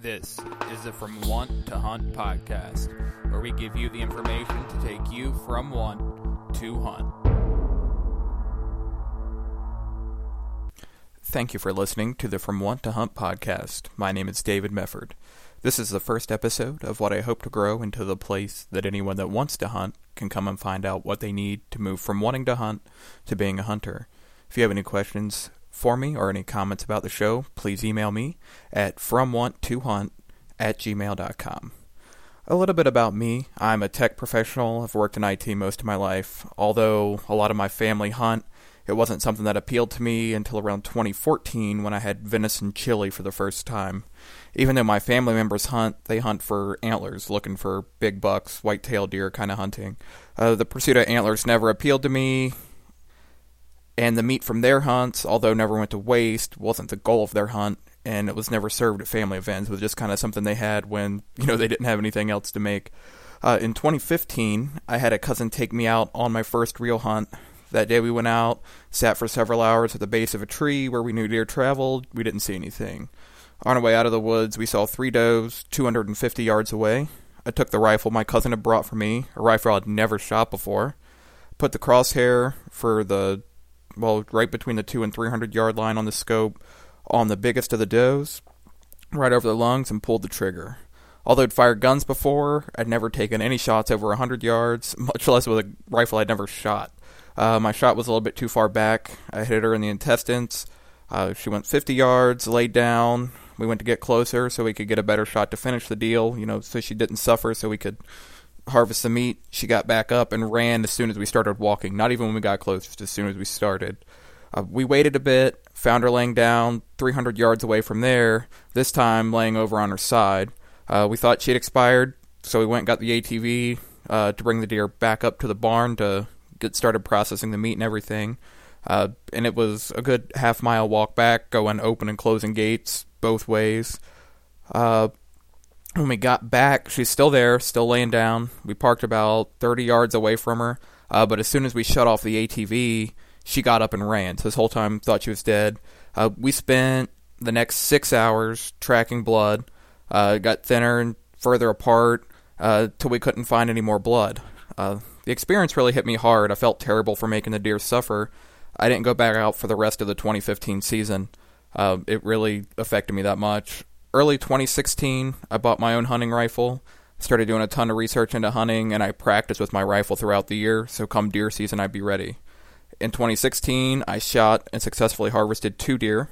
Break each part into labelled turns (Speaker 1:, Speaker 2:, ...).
Speaker 1: This is the From Want to Hunt podcast, where we give you the information to take you from want to hunt. Thank you for listening to the From Want to Hunt podcast. My name is David Mefford. This is the first episode of what I hope to grow into the place that anyone that wants to hunt can come and find out what they need to move from wanting to hunt to being a hunter. If you have any questions for me or any comments about the show, please email me at fromwanttohunt at gmail.com. A little bit about me. I'm a tech professional. I've worked in IT most of my life. Although a lot of my family hunt, it wasn't something that appealed to me until around 2014 when I had venison chili for the first time. Even though my family members hunt, they hunt for antlers, looking for big bucks, white-tailed deer kind of hunting. Uh, the pursuit of antlers never appealed to me, and the meat from their hunts, although never went to waste, wasn't the goal of their hunt, and it was never served at family events. It was just kind of something they had when you know they didn't have anything else to make. Uh, in 2015, I had a cousin take me out on my first real hunt. That day we went out, sat for several hours at the base of a tree where we knew deer traveled. We didn't see anything. On our way out of the woods, we saw three does 250 yards away. I took the rifle my cousin had brought for me, a rifle I'd never shot before. Put the crosshair for the well, right between the two and 300 yard line on the scope on the biggest of the does, right over the lungs, and pulled the trigger. Although I'd fired guns before, I'd never taken any shots over 100 yards, much less with a rifle I'd never shot. Uh, my shot was a little bit too far back. I hit her in the intestines. Uh, she went 50 yards, laid down. We went to get closer so we could get a better shot to finish the deal, you know, so she didn't suffer, so we could harvest the meat. She got back up and ran as soon as we started walking. Not even when we got close, just as soon as we started. Uh, we waited a bit, found her laying down 300 yards away from there, this time laying over on her side. Uh, we thought she had expired, so we went and got the ATV uh, to bring the deer back up to the barn to get started processing the meat and everything. Uh, and it was a good half mile walk back, going open and closing gates both ways. Uh, when we got back, she's still there, still laying down. We parked about 30 yards away from her, uh, but as soon as we shut off the ATV, she got up and ran. So this whole time, thought she was dead. Uh, we spent the next six hours tracking blood. Uh, got thinner and further apart uh, till we couldn't find any more blood. Uh, the experience really hit me hard. I felt terrible for making the deer suffer. I didn't go back out for the rest of the 2015 season. Uh, it really affected me that much early 2016, I bought my own hunting rifle. Started doing a ton of research into hunting, and I practiced with my rifle throughout the year, so come deer season, I'd be ready. In 2016, I shot and successfully harvested two deer.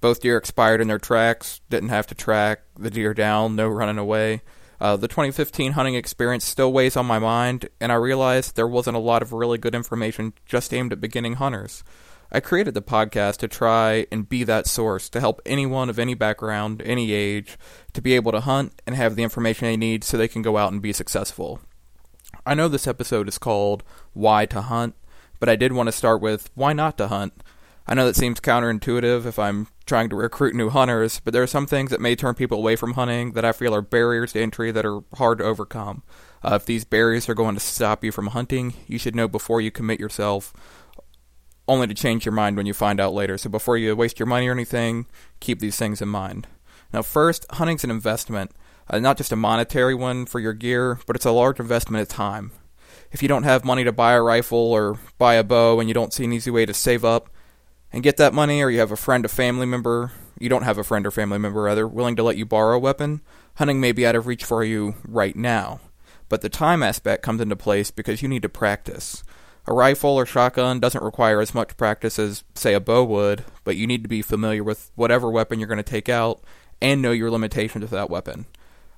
Speaker 1: Both deer expired in their tracks, didn't have to track the deer down, no running away. Uh, the 2015 hunting experience still weighs on my mind, and I realized there wasn't a lot of really good information just aimed at beginning hunters. I created the podcast to try and be that source to help anyone of any background, any age, to be able to hunt and have the information they need so they can go out and be successful. I know this episode is called Why to Hunt, but I did want to start with Why Not to Hunt. I know that seems counterintuitive if I'm trying to recruit new hunters, but there are some things that may turn people away from hunting that I feel are barriers to entry that are hard to overcome. Uh, if these barriers are going to stop you from hunting, you should know before you commit yourself only to change your mind when you find out later. So before you waste your money or anything, keep these things in mind. Now, first, hunting's an investment, uh, not just a monetary one for your gear, but it's a large investment of time. If you don't have money to buy a rifle or buy a bow and you don't see an easy way to save up and get that money, or you have a friend or family member, you don't have a friend or family member rather, willing to let you borrow a weapon, hunting may be out of reach for you right now. But the time aspect comes into place because you need to practice. A rifle or shotgun doesn't require as much practice as, say, a bow would, but you need to be familiar with whatever weapon you're going to take out and know your limitations with that weapon.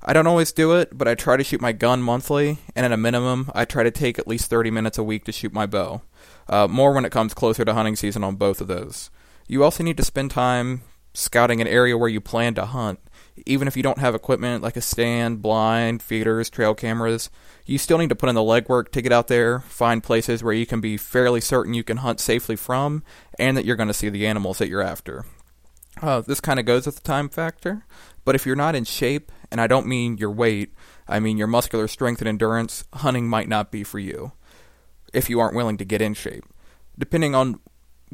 Speaker 1: I don't always do it, but I try to shoot my gun monthly, and at a minimum, I try to take at least 30 minutes a week to shoot my bow. Uh, more when it comes closer to hunting season on both of those. You also need to spend time scouting an area where you plan to hunt. Even if you don't have equipment like a stand, blind, feeders, trail cameras, you still need to put in the legwork to get out there, find places where you can be fairly certain you can hunt safely from, and that you're going to see the animals that you're after. Uh, this kind of goes with the time factor, but if you're not in shape, and I don't mean your weight, I mean your muscular strength and endurance, hunting might not be for you if you aren't willing to get in shape. Depending on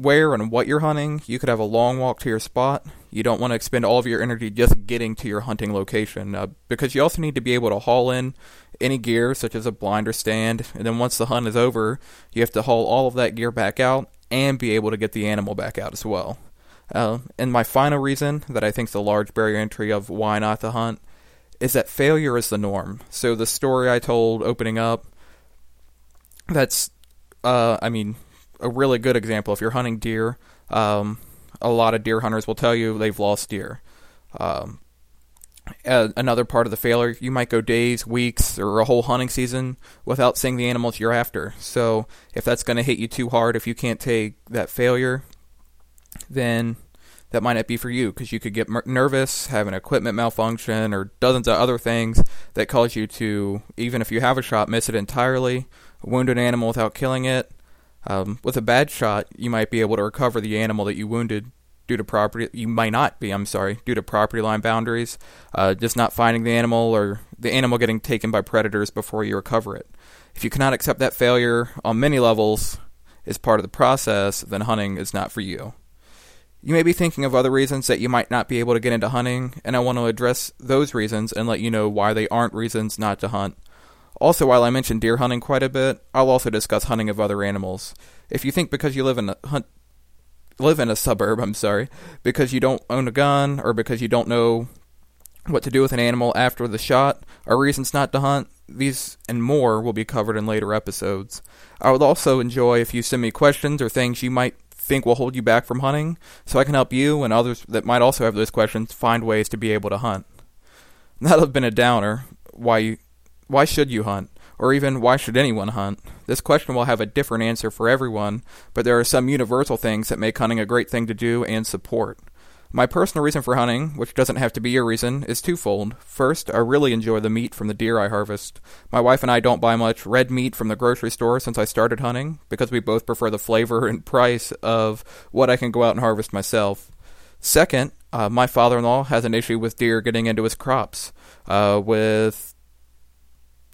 Speaker 1: where and what you're hunting, you could have a long walk to your spot. You don't want to expend all of your energy just getting to your hunting location uh, because you also need to be able to haul in any gear, such as a blinder stand. And then once the hunt is over, you have to haul all of that gear back out and be able to get the animal back out as well. Uh, and my final reason that I think is a large barrier entry of why not to hunt is that failure is the norm. So the story I told opening up, that's, uh, I mean, a really good example. If you're hunting deer, um, a lot of deer hunters will tell you they've lost deer. Um, another part of the failure, you might go days, weeks, or a whole hunting season without seeing the animals you're after. So if that's going to hit you too hard, if you can't take that failure, then that might not be for you because you could get nervous, have an equipment malfunction, or dozens of other things that cause you to, even if you have a shot, miss it entirely, wound an animal without killing it, um, with a bad shot, you might be able to recover the animal that you wounded due to property. You might not be. I'm sorry, due to property line boundaries, uh, just not finding the animal or the animal getting taken by predators before you recover it. If you cannot accept that failure on many levels as part of the process, then hunting is not for you. You may be thinking of other reasons that you might not be able to get into hunting, and I want to address those reasons and let you know why they aren't reasons not to hunt. Also, while I mention deer hunting quite a bit, I'll also discuss hunting of other animals. If you think because you live in a hunt live in a suburb, I'm sorry, because you don't own a gun or because you don't know what to do with an animal after the shot are reasons not to hunt, these and more will be covered in later episodes. I would also enjoy if you send me questions or things you might think will hold you back from hunting, so I can help you and others that might also have those questions find ways to be able to hunt. That'll have been a downer. Why you why should you hunt? Or even, why should anyone hunt? This question will have a different answer for everyone, but there are some universal things that make hunting a great thing to do and support. My personal reason for hunting, which doesn't have to be your reason, is twofold. First, I really enjoy the meat from the deer I harvest. My wife and I don't buy much red meat from the grocery store since I started hunting, because we both prefer the flavor and price of what I can go out and harvest myself. Second, uh, my father in law has an issue with deer getting into his crops. Uh, with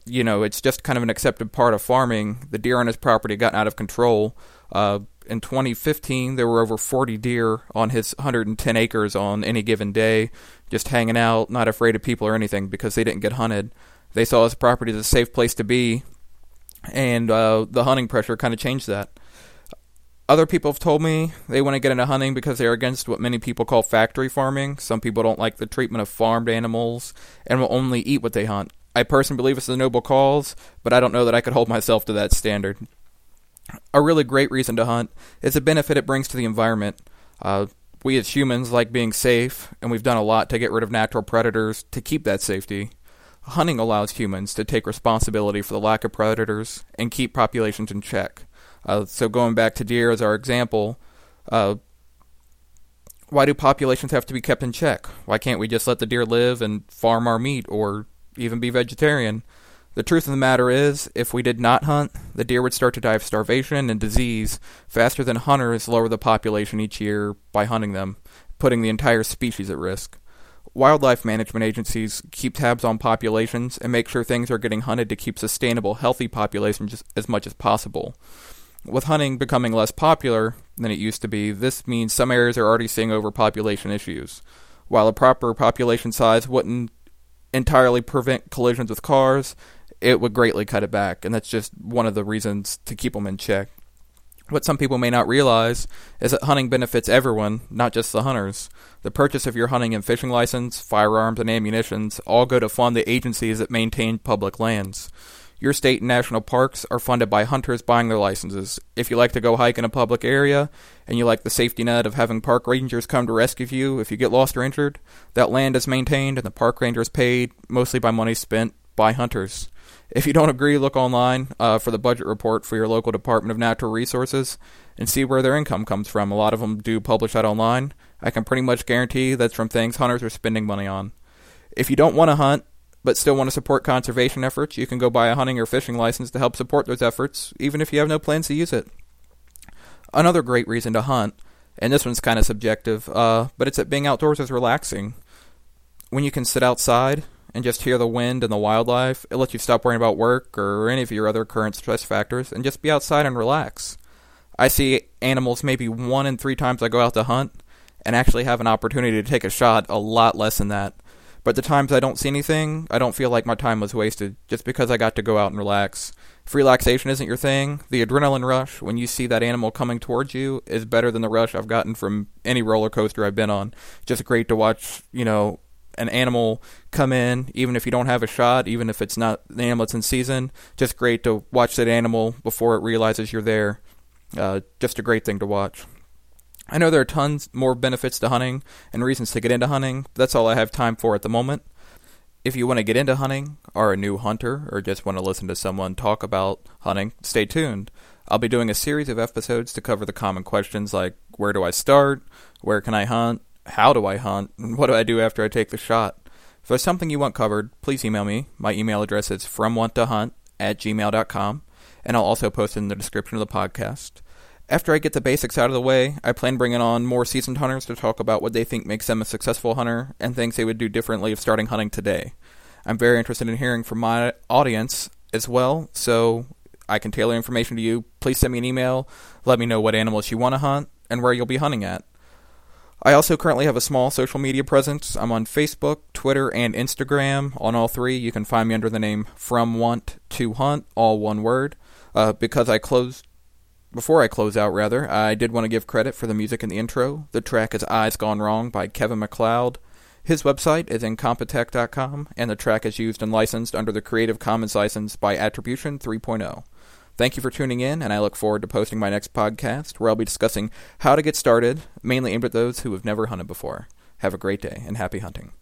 Speaker 1: you know, it's just kind of an accepted part of farming. The deer on his property got out of control. Uh, in 2015, there were over 40 deer on his 110 acres on any given day, just hanging out, not afraid of people or anything because they didn't get hunted. They saw his property as a safe place to be, and uh, the hunting pressure kind of changed that. Other people have told me they want to get into hunting because they're against what many people call factory farming. Some people don't like the treatment of farmed animals and will only eat what they hunt. I personally believe it's a noble cause, but I don't know that I could hold myself to that standard. A really great reason to hunt is the benefit it brings to the environment. Uh, we as humans like being safe, and we've done a lot to get rid of natural predators to keep that safety. Hunting allows humans to take responsibility for the lack of predators and keep populations in check. Uh, so, going back to deer as our example, uh, why do populations have to be kept in check? Why can't we just let the deer live and farm our meat or even be vegetarian. The truth of the matter is, if we did not hunt, the deer would start to die of starvation and disease faster than hunters lower the population each year by hunting them, putting the entire species at risk. Wildlife management agencies keep tabs on populations and make sure things are getting hunted to keep sustainable, healthy populations as much as possible. With hunting becoming less popular than it used to be, this means some areas are already seeing overpopulation issues. While a proper population size wouldn't entirely prevent collisions with cars, it would greatly cut it back, and that's just one of the reasons to keep them in check. What some people may not realize is that hunting benefits everyone, not just the hunters. The purchase of your hunting and fishing license, firearms, and ammunitions all go to fund the agencies that maintain public lands. Your state and national parks are funded by hunters buying their licenses. If you like to go hike in a public area and you like the safety net of having park rangers come to rescue you if you get lost or injured, that land is maintained and the park ranger is paid mostly by money spent by hunters. If you don't agree, look online uh, for the budget report for your local Department of Natural Resources and see where their income comes from. A lot of them do publish that online. I can pretty much guarantee that's from things hunters are spending money on. If you don't want to hunt, but still want to support conservation efforts, you can go buy a hunting or fishing license to help support those efforts, even if you have no plans to use it. Another great reason to hunt, and this one's kind of subjective, uh, but it's that being outdoors is relaxing. When you can sit outside and just hear the wind and the wildlife, it lets you stop worrying about work or any of your other current stress factors and just be outside and relax. I see animals maybe one in three times I go out to hunt, and actually have an opportunity to take a shot a lot less than that. But the times I don't see anything, I don't feel like my time was wasted just because I got to go out and relax. If relaxation isn't your thing, the adrenaline rush when you see that animal coming towards you is better than the rush I've gotten from any roller coaster I've been on. Just great to watch, you know, an animal come in, even if you don't have a shot, even if it's not the animal that's in season. Just great to watch that animal before it realizes you're there. Uh, just a great thing to watch. I know there are tons more benefits to hunting and reasons to get into hunting, but that's all I have time for at the moment. If you want to get into hunting, are a new hunter, or just want to listen to someone talk about hunting, stay tuned. I'll be doing a series of episodes to cover the common questions like where do I start, where can I hunt, how do I hunt, and what do I do after I take the shot. If there's something you want covered, please email me. My email address is fromwanttohunt at gmail.com, and I'll also post it in the description of the podcast. After I get the basics out of the way, I plan bringing on more seasoned hunters to talk about what they think makes them a successful hunter and things they would do differently if starting hunting today. I'm very interested in hearing from my audience as well, so I can tailor information to you. Please send me an email. Let me know what animals you want to hunt and where you'll be hunting at. I also currently have a small social media presence. I'm on Facebook, Twitter, and Instagram. On all three, you can find me under the name From Want to Hunt, all one word. Uh, because I closed before I close out, rather, I did want to give credit for the music in the intro. The track is Eyes Gone Wrong by Kevin MacLeod. His website is incompetech.com, and the track is used and licensed under the Creative Commons license by Attribution 3.0. Thank you for tuning in, and I look forward to posting my next podcast where I'll be discussing how to get started, mainly aimed at those who have never hunted before. Have a great day, and happy hunting.